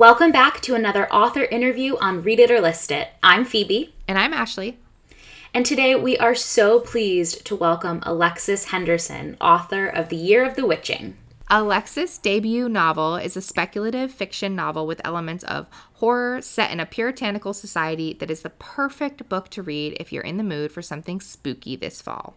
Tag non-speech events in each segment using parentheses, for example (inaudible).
Welcome back to another author interview on Read It or List It. I'm Phoebe. And I'm Ashley. And today we are so pleased to welcome Alexis Henderson, author of The Year of the Witching. Alexis' debut novel is a speculative fiction novel with elements of horror set in a puritanical society that is the perfect book to read if you're in the mood for something spooky this fall.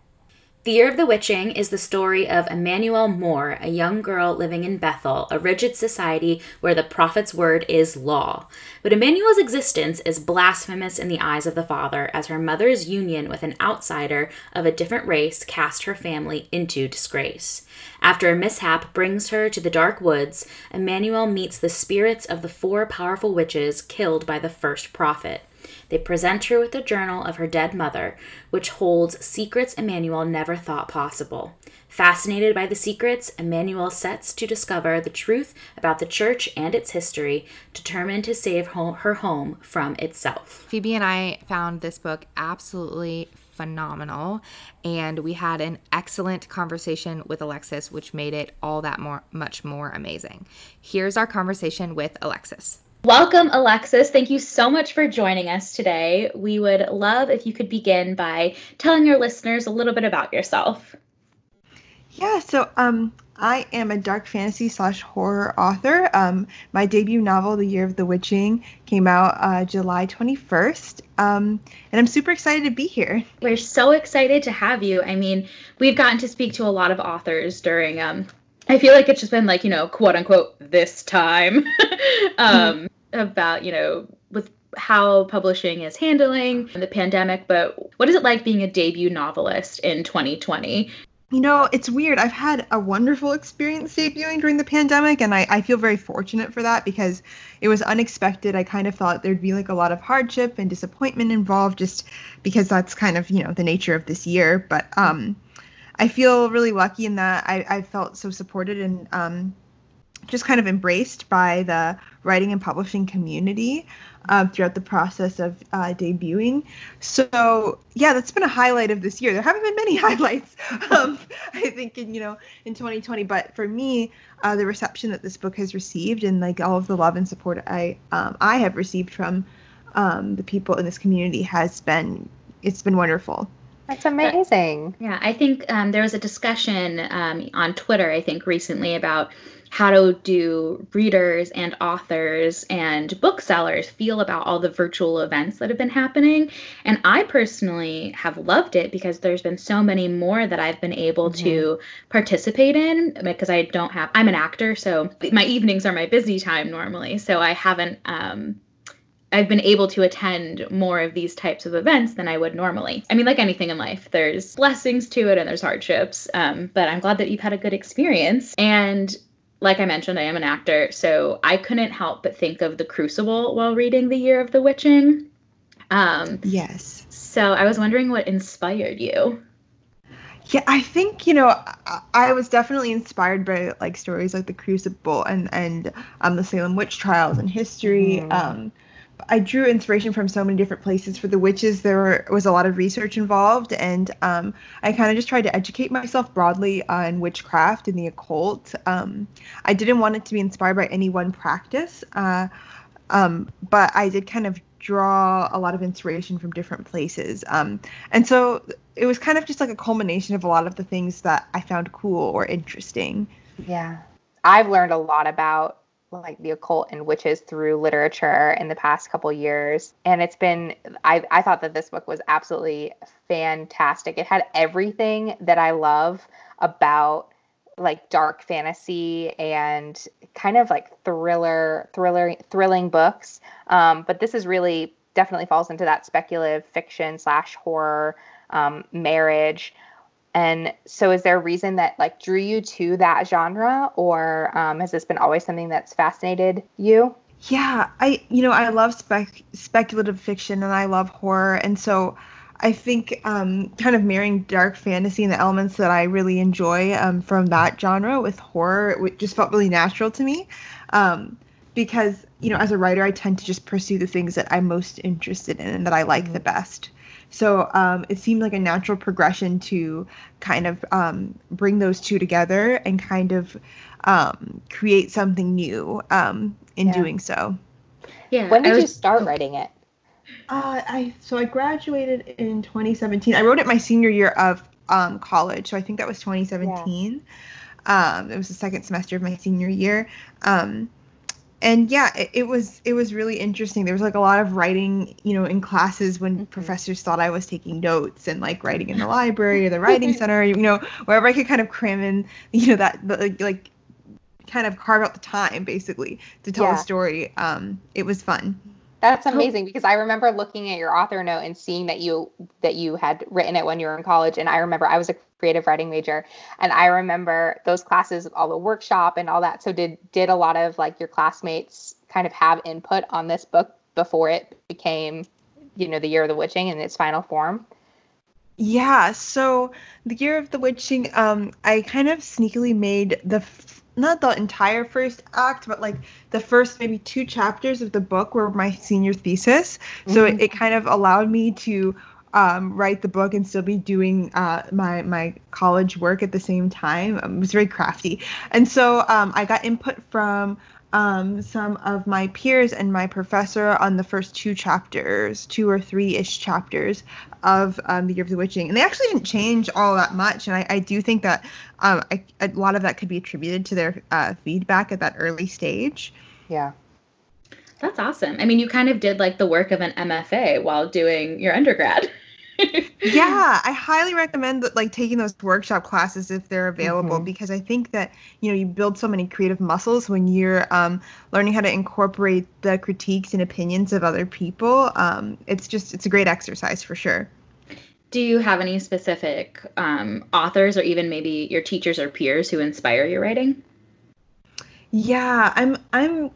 The Year of the Witching is the story of Immanuelle Moore, a young girl living in Bethel, a rigid society where the prophet's word is law. But Immanuelle's existence is blasphemous in the eyes of the father, as her mother's union with an outsider of a different race cast her family into disgrace. After a mishap brings her to the dark woods, Immanuelle meets the spirits of the four powerful witches killed by the first prophet. They present her with a journal of her dead mother, which holds secrets Immanuelle never thought possible. Fascinated by the secrets, Immanuelle sets to discover the truth about the church and its history, determined to save her home from itself. Phoebe and I found this book absolutely phenomenal and we had an excellent conversation with Alexis which made it all that more much more amazing. Here's our conversation with Alexis. Welcome, Alexis. Thank you so much for joining us today. We would love if you could begin by telling your listeners a little bit about yourself. Yeah, so um, I am a dark fantasy slash horror author. Um, my debut novel, The Year of the Witching, came out uh, July 21st, um, and I'm super excited to be here. We're so excited to have you. I mean, we've gotten to speak to a lot of authors during um, I feel like it's just been like, you know, quote unquote, this time (laughs) um, mm-hmm. about, you know, with how publishing is handling the pandemic. But what is it like being a debut novelist in 2020? You know, it's weird. I've had a wonderful experience debuting during the pandemic, and I, I feel very fortunate for that because it was unexpected. I kind of thought there'd be like a lot of hardship and disappointment involved just because that's kind of, you know, the nature of this year. But um, I feel really lucky in that I, I felt so supported and um, just kind of embraced by the writing and publishing community uh, throughout the process of uh, debuting. So yeah, that's been a highlight of this year. There haven't been many (laughs) highlights, um, (laughs) I think, in you know in 2020. But for me, uh, the reception that this book has received and like all of the love and support I um, I have received from um, the people in this community has been it's been wonderful. That's amazing. But, yeah, I think um, there was a discussion um, on Twitter, I think, recently about how to do readers and authors and booksellers feel about all the virtual events that have been happening. And I personally have loved it because there's been so many more that I've been able mm-hmm. to participate in because I don't have, I'm an actor, so my evenings are my busy time normally. So I haven't, um, I've been able to attend more of these types of events than I would normally. I mean, like anything in life, there's blessings to it and there's hardships. Um, but I'm glad that you've had a good experience. And like I mentioned, I am an actor, so I couldn't help but think of The Crucible while reading The Year of the Witching. Um, yes. So I was wondering what inspired you. Yeah, I think you know I, I was definitely inspired by like stories like The Crucible and and um, the Salem witch trials and history. Mm. Um, I drew inspiration from so many different places. For the witches, there was a lot of research involved, and um, I kind of just tried to educate myself broadly on witchcraft and the occult. Um, I didn't want it to be inspired by any one practice, uh, um, but I did kind of draw a lot of inspiration from different places. Um, and so it was kind of just like a culmination of a lot of the things that I found cool or interesting. Yeah. I've learned a lot about like the occult and witches through literature in the past couple years. And it's been I, I thought that this book was absolutely fantastic. It had everything that i love about like dark fantasy and kind of like thriller thriller thrilling books. Um, but this is really definitely falls into that speculative fiction slash horror um, marriage and so, is there a reason that like drew you to that genre, or um, has this been always something that's fascinated you? Yeah, I you know I love spec- speculative fiction and I love horror, and so I think um, kind of marrying dark fantasy and the elements that I really enjoy um, from that genre with horror, it just felt really natural to me. Um, because you know, as a writer, I tend to just pursue the things that I'm most interested in and that I like mm-hmm. the best. So um, it seemed like a natural progression to kind of um, bring those two together and kind of um, create something new um, in Yeah. doing so. Yeah. When did was- you start writing it? Uh, I so I graduated in 2017. I wrote it my senior year of um, college, so I think that was 2017. Um, it was the second semester of my senior year. And yeah, it, it was it was really interesting. There was like a lot of writing, you know, in classes when Mhm. professors thought I was taking notes and like writing in the (laughs) library or the writing (laughs) center, you know, wherever I could kind of cram in, you know, that the, like, like kind of carve out the time basically to tell Yeah. a story. Um, it was fun. That's amazing because I remember looking at your author note and seeing that you that you had written it when you were in college. And I remember I was a creative writing major, and I remember those classes, all the workshop and all that. So did did a lot of like your classmates kind of have input on this book before it became, you know, the Year of the Witching in its final form? Yeah, so the Year of the Witching, um, I kind of sneakily made the f- not the entire first act, but like the first maybe two chapters of the book were my senior thesis. So it, it kind of allowed me to um, write the book and still be doing uh, my my college work at the same time. Um, it was very crafty, and so um, I got input from um, some of my peers and my professor on the first two chapters, two or three ish chapters of um, the Year of the Witching, and they actually didn't change all that much. And I, I do think that um, I, a lot of that could be attributed to their uh, feedback at that early stage. Yeah. That's awesome. I mean, you kind of did like the work of an MFA while doing your undergrad. (laughs) yeah, (laughs) I highly recommend that, like taking those workshop classes if they're available Mhm. because I think that you know you build so many creative muscles when you're um, learning how to incorporate the critiques and opinions of other people. Um, it's just it's a great exercise for sure. Do you have any specific um, authors or even maybe your teachers or peers who inspire your writing? Yeah, I'm I'm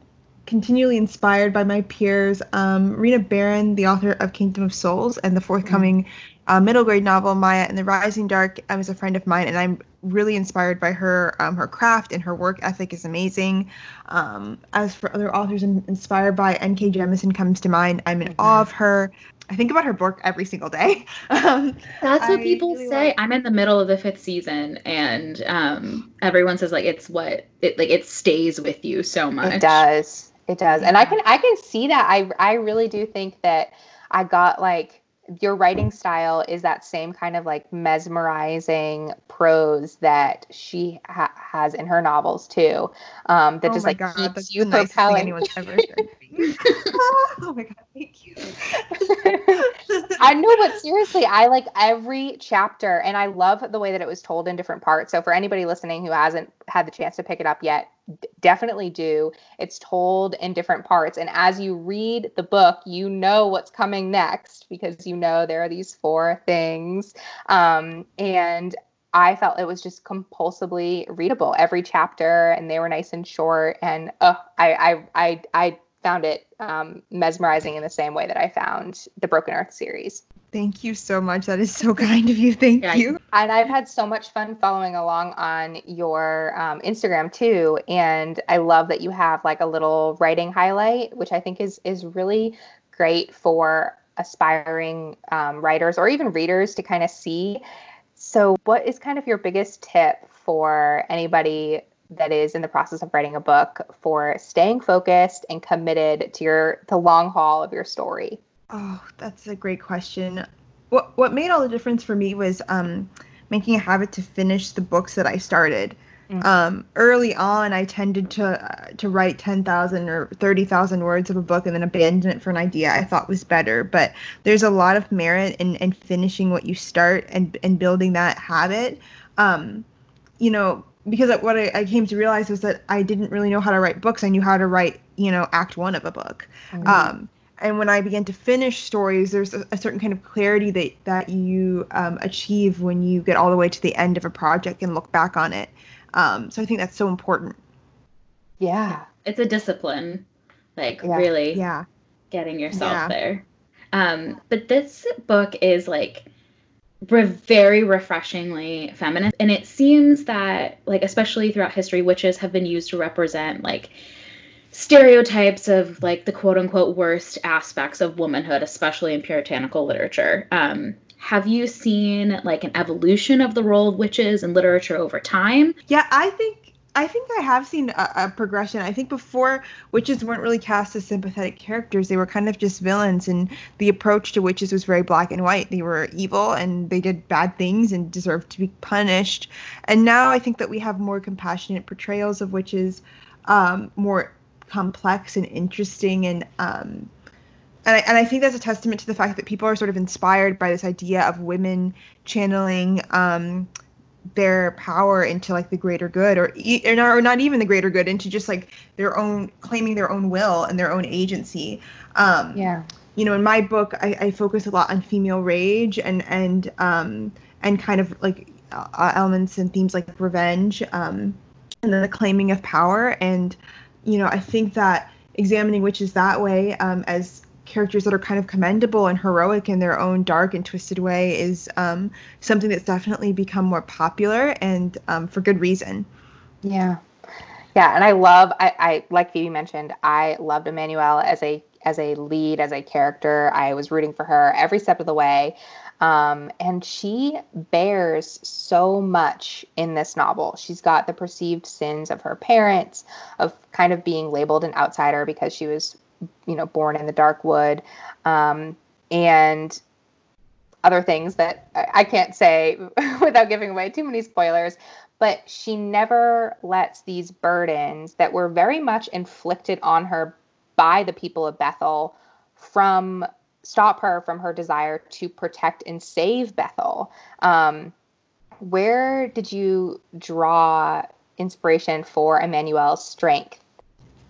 continually inspired by my peers. Um, Rena Barron, the author of Kingdom of Souls, and the forthcoming uh, middle grade novel Maya and the Rising Dark, um, is a friend of mine, and I'm really inspired by her. Um, her craft and her work ethic is amazing. Um, as for other authors I'm inspired by, N.K. Jemisin comes to mind. I'm in awe of her. I think about her book every single day. (laughs) um, That's what I people really say. like- I'm in the middle of the fifth season, and um, everyone says like it's what it like it stays with you so much. It does. It does. And I can I can see that. I I really do think that I got like your writing style is that same kind of like mesmerizing prose that she ha- has in her novels too. Um, that oh just like god, keeps you the nicest thing propelling. anyone's ever said. (laughs) (laughs) oh my god, thank you. (laughs) I know, but seriously, I like every chapter, and I love the way that it was told in different parts. So, for anybody listening who hasn't had the chance to pick it up yet, d- definitely do. It's told in different parts, and as you read the book, you know what's coming next because you know there are these four things. Um, and I felt it was just compulsively readable every chapter, and they were nice and short. And oh, I, I, I, I found it um, mesmerizing in the same way that I found the Broken Earth series. Thank you so much. That is so (laughs) kind of you. Thank Yeah, you. And I've had so much fun following along on your um, Instagram too. And I love that you have like a little writing highlight, which I think is is really great for aspiring um, writers or even readers to kind of see. So, what is kind of your biggest tip for anybody that is in the process of writing a book for staying focused and committed to your the long haul of your story? Oh, that's a great question. What what made all the difference for me was um, making a habit to finish the books that I started. Mm. Um, early on, I tended to uh, to write ten thousand or thirty thousand words of a book and then abandon it for an idea I thought was better. But there's a lot of merit in, in finishing what you start and and building that habit. Um, you know, because what I, I came to realize was that I didn't really know how to write books. I knew how to write, you know, act one of a book. Um, and when I began to finish stories, there's a, a certain kind of clarity that that you um, achieve when you get all the way to the end of a project and look back on it. Um, so I think that's so important. Yeah. It's a discipline, like Yeah. really Yeah. getting yourself Yeah. there. Um, but this book is like re- very refreshingly feminist, and it seems that like especially throughout history, witches have been used to represent like stereotypes of like the quote unquote worst aspects of womanhood, especially in puritanical literature. Um, have you seen like an evolution of the role of witches in literature over time? Yeah, I think I think I have seen a, a, progression. I think before witches weren't really cast as sympathetic characters; they were kind of just villains, and the approach to witches was very black and white. They were evil and they did bad things and deserved to be punished. And now I think that we have more compassionate portrayals of witches, um, more complex and interesting, and um, and I, and I think that's a testament to the fact that people are sort of inspired by this idea of women channeling. Um, their power into like the greater good or, or not even the greater good into just like their own claiming their own will and their own agency. Um yeah. you know in my book i, I focus a lot on female rage and and um and kind of like uh, elements and themes like revenge um and then the claiming of power. And you know i think that examining witches that way um as characters that are kind of commendable and heroic in their own dark and twisted way is um, something that's definitely become more popular and um, for good reason. Yeah. Yeah, and I love I, I like Phoebe mentioned, I loved Immanuelle as a as a lead, as a character. I was rooting for her every step of the way. Um, and she bears so much in this novel. She's got the perceived sins of her parents, of kind of being labeled an outsider because she was you know, born in the dark wood, um, and other things that I can't say (laughs) without giving away too many spoilers. But she never lets these burdens that were very much inflicted on her by the people of Bethel from stop her from her desire to protect and save Bethel. Um, where did you draw inspiration for Immanuelle's strength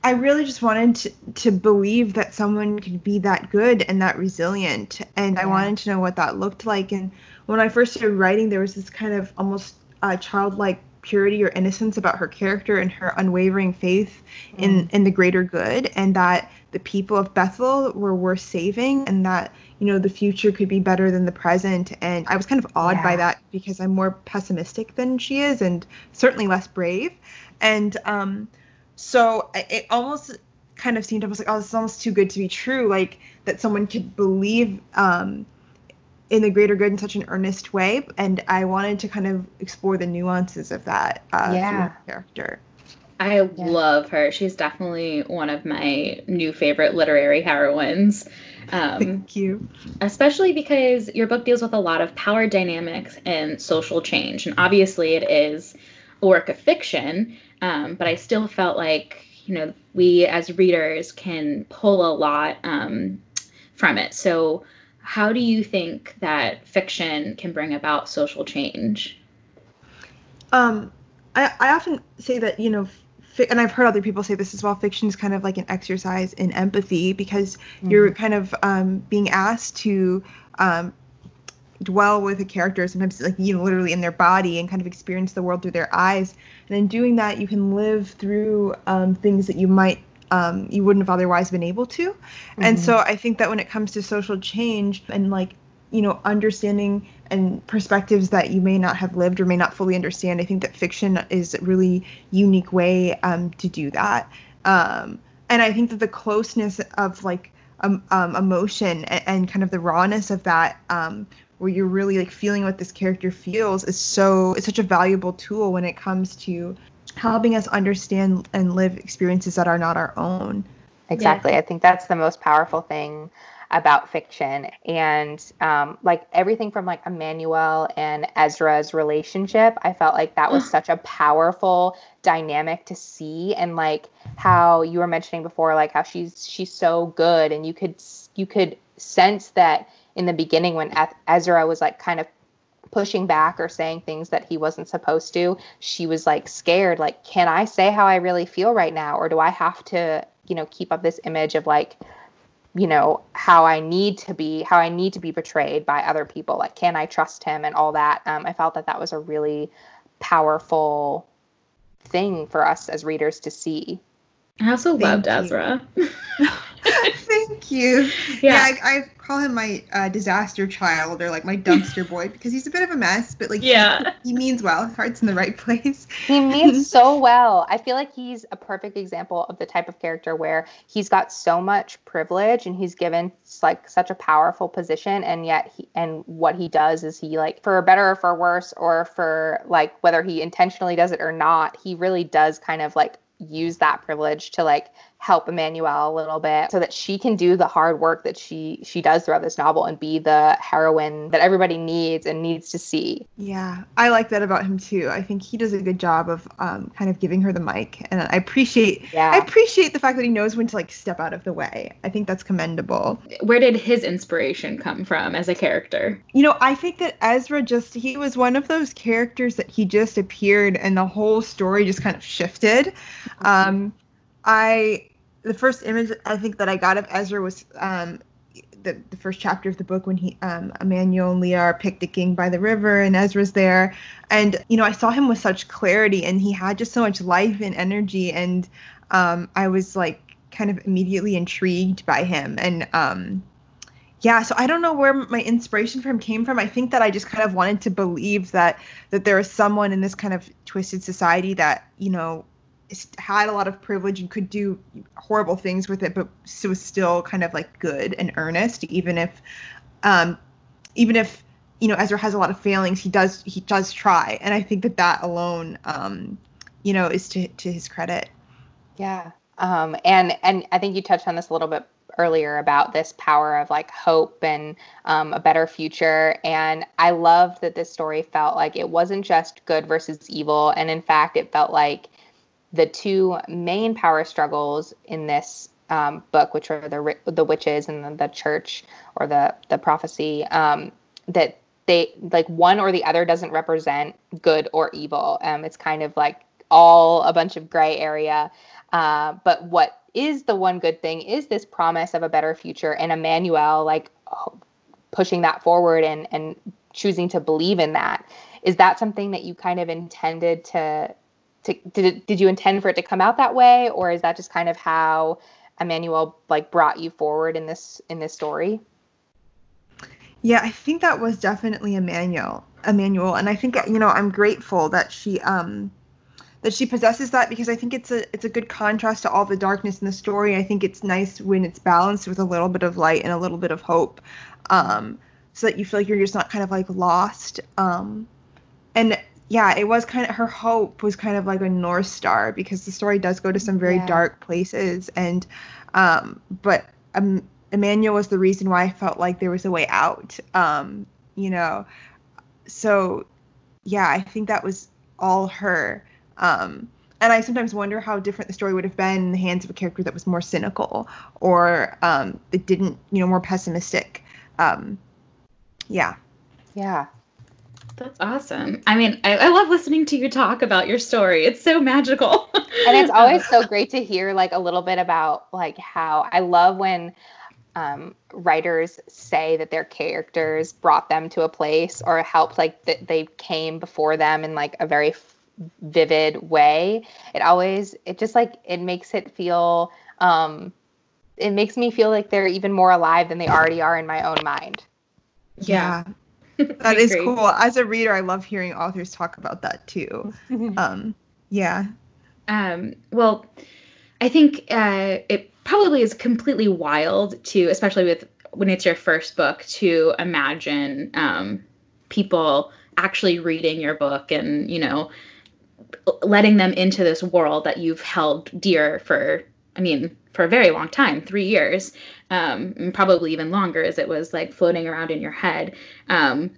I really just wanted to, to believe that someone could be that good and that resilient. And yeah. I wanted to know what that looked like. And when I first started writing, there was this kind of almost uh, childlike purity or innocence about her character and her unwavering faith mm. in, in the greater good. And that the people of Bethel were worth saving and that, you know, the future could be better than the present. And I was kind of awed yeah. by that because I'm more pessimistic than she is and certainly less brave. And, um, so it almost kind of seemed almost like, oh, this is almost too good to be true. Like that someone could believe um, in the greater good in such an earnest way. And I wanted to kind of explore the nuances of that uh, yeah. character. I yeah. love her. She's definitely one of my new favorite literary heroines. (laughs) Um, Thank you. Especially because your book deals with a lot of power dynamics and social change. And obviously, it is a work of fiction, um, but I still felt like, you know, we as readers can pull a lot um, from it. So, how do you think that fiction can bring about social change? Um, I, I often say that, you know, fi- and I've heard other people say this as well, fiction is kind of like an exercise in empathy because mm-hmm. you're kind of um, being asked to um, dwell with a character sometimes like you know literally in their body and kind of experience the world through their eyes. And in doing that you can live through um, things that you might um, you wouldn't have otherwise been able to. Mm-hmm. and so i think that when it comes to social change and like you know understanding and perspectives that you may not have lived or may not fully understand i think that fiction is a really unique way um, to do that. Um, and i think that the closeness of like um, um, emotion and, and, kind of the rawness of that um, where you're really like feeling what this character feels is so it's such a valuable tool when it comes to helping us understand and live experiences that are not our own. Exactly. Yeah. I think that's the most powerful thing about fiction and um, like everything from like Immanuelle and Ezra's relationship I felt like that was (gasps) such a powerful dynamic to see and like how you were mentioning before like how she's she's so good and you could you could sense that in the beginning when Ezra was like kind of pushing back or saying things that he wasn't supposed to, she was like scared like can I say how I really feel right now? Or do I have to, you know, keep up this image of like you know how I need to be how I need to be betrayed by other people? Like can I trust him? and all that. Um, I felt that that was a really powerful thing for us as readers to see. I also Thank loved you. Ezra (laughs) Thank you. Yeah. Yeah, I, I call him my uh, disaster child or like my dumpster boy (laughs) because he's a bit of a mess, but like he- Yeah. he, means well. His heart's in the right place. He means (laughs) so well. I feel like he's a perfect example of the type of character where he's got so much privilege and he's given like such a powerful position and yet he and what he does is he like for better or for worse or for like whether he intentionally does it or not, he really does kind of like use that privilege to like help Immanuelle a little bit so that she can do the hard work that she she does throughout this novel and be the heroine that everybody needs and needs to see. Yeah, I like that about him too. I think he does a good job of um, kind of giving her the mic, and I appreciate. Yeah. I appreciate the fact that he knows when to like step out of the way. I think that's commendable. Where did his inspiration come from as a character? You know, I think that Ezra just he was one of those characters that he just appeared and the whole story just kind of shifted. Um I the first image I think that I got of Ezra was um the, the first chapter of the book when he um Immanuelle and Leah are picnicking by the river and Ezra's there. And you know I saw him with such clarity and he had just so much life and energy and um I was like kind of immediately intrigued by him. And um yeah so i don't know where my inspiration from came from. I think that i just kind of wanted to believe that that there was someone in this kind of twisted society that you know is- had a lot of privilege and could do horrible things with it but was still kind of like good and earnest even if um even if you know ezra has a lot of failings he does he does try and i think that that alone um you know is to to his credit Yeah. Um, and and I think you touched on this a little bit earlier about this power of like hope and um, a better future. And I loved that this story felt like it wasn't just good versus evil, and in fact, it felt like the two main power struggles in this um, book, which are the the witches and the, the church or the the prophecy, um, that they like one or the other doesn't represent good or evil. Um, it's kind of like all a bunch of gray area. Uh, but what is the one good thing is this promise of a better future and Immanuelle like oh, pushing that forward and and choosing to believe in that. Is that something that you kind of intended to to did did you intend for it to come out that way or is that just kind of how Immanuelle like brought you forward in this in this story? Yeah, I think that was definitely Immanuelle. Immanuelle, and I think you know I'm grateful that she um that she possesses that because I think it's a it's a good contrast to all the darkness in the story. I think it's nice when it's balanced with a little bit of light and a little bit of hope, um, so that you feel like you're just not kind of like lost. Um, and yeah, it was kind of her hope was kind of like a north star because the story does go to some very Yeah. dark places, and um, but um, Immanuelle was the reason why I felt like there was a way out. Um, you know, so yeah, I think that was all her. Um, and I sometimes wonder how different the story would have been in the hands of a character that was more cynical or um, that didn't, you know, more pessimistic. Um, yeah. Yeah. That's awesome. I mean, I, I love listening to you talk about your story. It's so magical. and it's (laughs) always so great to hear like a little bit about like how I love when um, writers say that their characters brought them to a place or helped like that they came before them in like a very f- vivid way. It always it just like it makes it feel um, it makes me feel like they're even more alive than they already are in my own mind. yeah. (laughs) That is cool. As a reader, I love hearing authors talk about that too. Um, yeah. Um, well, I think uh, it probably is completely wild to, especially with when it's your first book, to imagine um, people actually reading your book and you know letting them into this world that you've held dear for. I mean, for a very long time, three years, um, probably even longer, as it was like floating around in your head. Um,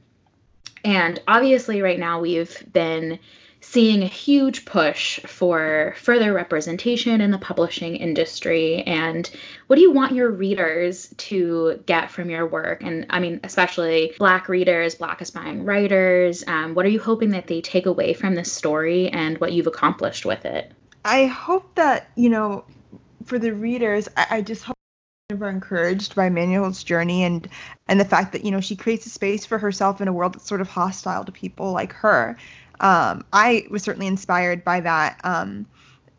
and obviously, right now we've been seeing a huge push for further representation in the publishing industry. And what do you want your readers to get from your work? And I mean, especially Black readers, Black aspiring writers. Um, what are you hoping that they take away from this story and what you've accomplished with it? I hope that, you know, for the readers, I, I just hope they're encouraged by Manuel's journey and and the fact that, you know, she creates a space for herself in a world that's sort of hostile to people like her. Um, I was certainly inspired by that. Um,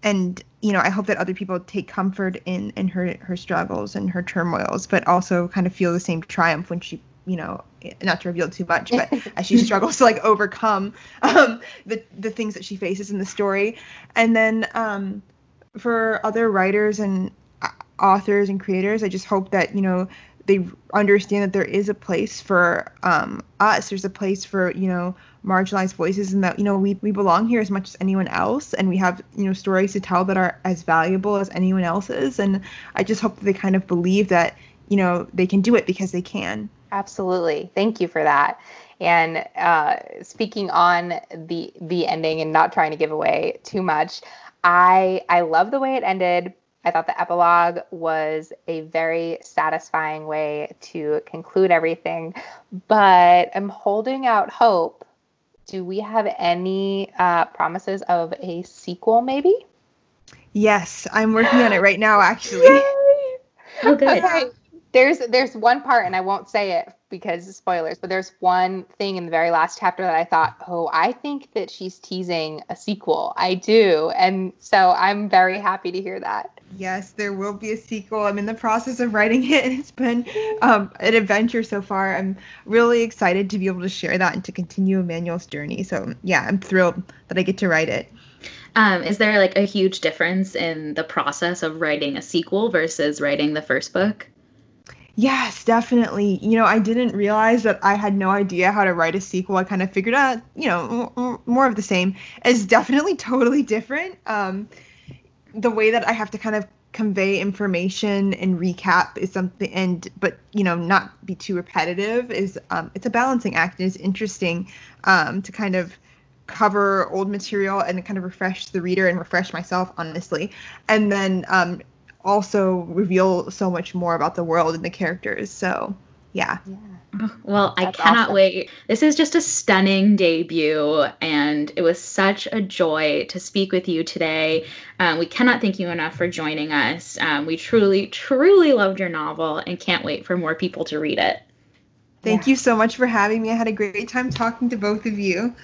and you know, I hope that other people take comfort in in her her struggles and her turmoils, but also kind of feel the same triumph when she, you know, not to reveal too much, but (laughs) as she struggles to like overcome um, the the things that she faces in the story, and then um, for other writers and uh, authors and creators, I just hope that you know they understand that there is a place for um, us. There's a place for you know marginalized voices, and that you know we we belong here as much as anyone else, and we have you know stories to tell that are as valuable as anyone else's. And I just hope that they kind of believe that you know they can do it because they can. Absolutely, thank you for that. And uh, speaking on the the ending and not trying to give away too much, I I love the way it ended I thought the epilogue was a very satisfying way to conclude everything, but I'm holding out hope. Do we have any uh, promises of a sequel, maybe? Yes, I'm working on it right now, actually. (laughs) oh, good. Okay. There's there's one part, and I won't say it because spoilers, but there's one thing in the very last chapter that I thought, oh, I think that she's teasing a sequel. I do. And so I'm very happy to hear that. Yes, there will be a sequel. I'm in the process of writing it. (laughs) It's been um, an adventure so far. I'm really excited to be able to share that and to continue Immanuelle's journey. So, yeah, I'm thrilled that I get to write it. Um, is there like a huge difference in the process of writing a sequel versus writing the first book? Yes, definitely. You know, I didn't realize that I had no idea how to write a sequel. I kind of figured out, you know, more of the same. It's definitely (laughs) totally different. Um, the way that I have to kind of convey information and recap is something, and but you know, not be too repetitive is um, it's a balancing act. And it's interesting um, to kind of cover old material and kind of refresh the reader and refresh myself honestly and then um, also reveal so much more about the world and the characters. So, yeah. yeah. Well, That's I cannot awesome. wait. This is just a stunning debut, and it was such a joy to speak with you today. Um, we cannot thank you enough for joining us. Um, we truly, truly loved your novel and can't wait for more people to read it. Thank yeah. you so much for having me. I had a great time talking to both of you.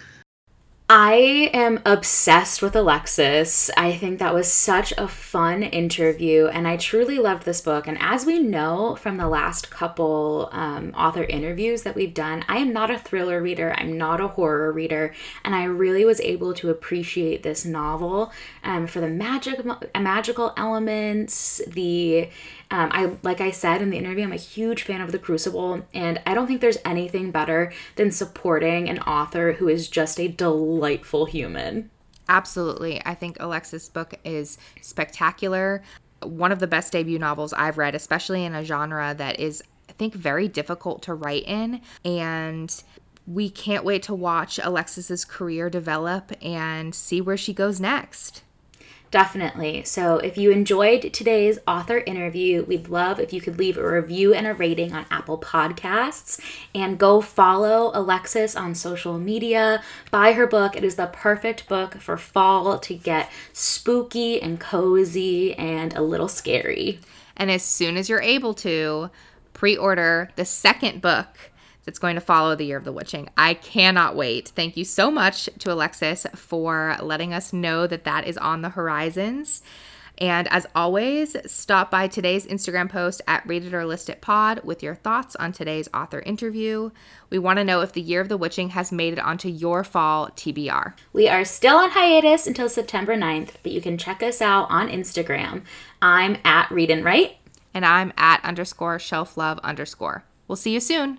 I am obsessed with Alexis. I think that was such a fun interview, and I truly loved this book. And as we know from the last couple um, author interviews that we've done, I am not a thriller reader, I'm not a horror reader, and I really was able to appreciate this novel um, for the magic, magical elements, the um, I like I said in the interview, I'm a huge fan of The Crucible, and I don't think there's anything better than supporting an author who is just a delightful human. Absolutely. I think Alexis' book is spectacular. One of the best debut novels I've read, especially in a genre that is, I think, very difficult to write in. And we can't wait to watch Alexis's career develop and see where she goes next. Definitely. So, if you enjoyed today's author interview, we'd love if you could leave a review and a rating on Apple Podcasts and go follow Alexis on social media. Buy her book. It is the perfect book for fall to get spooky and cozy and a little scary. And as soon as you're able to, pre order the second book that's going to follow the year of the witching. I cannot wait. Thank you so much to Alexis for letting us know that that is on the horizons. And as always, stop by today's Instagram post at Read It or List It Pod with your thoughts on today's author interview. We want to know if the Year of the Witching has made it onto your fall TBR. We are still on hiatus until September 9th, but you can check us out on Instagram. I'm at Read and Write. And I'm at underscore shelf love underscore. We'll see you soon.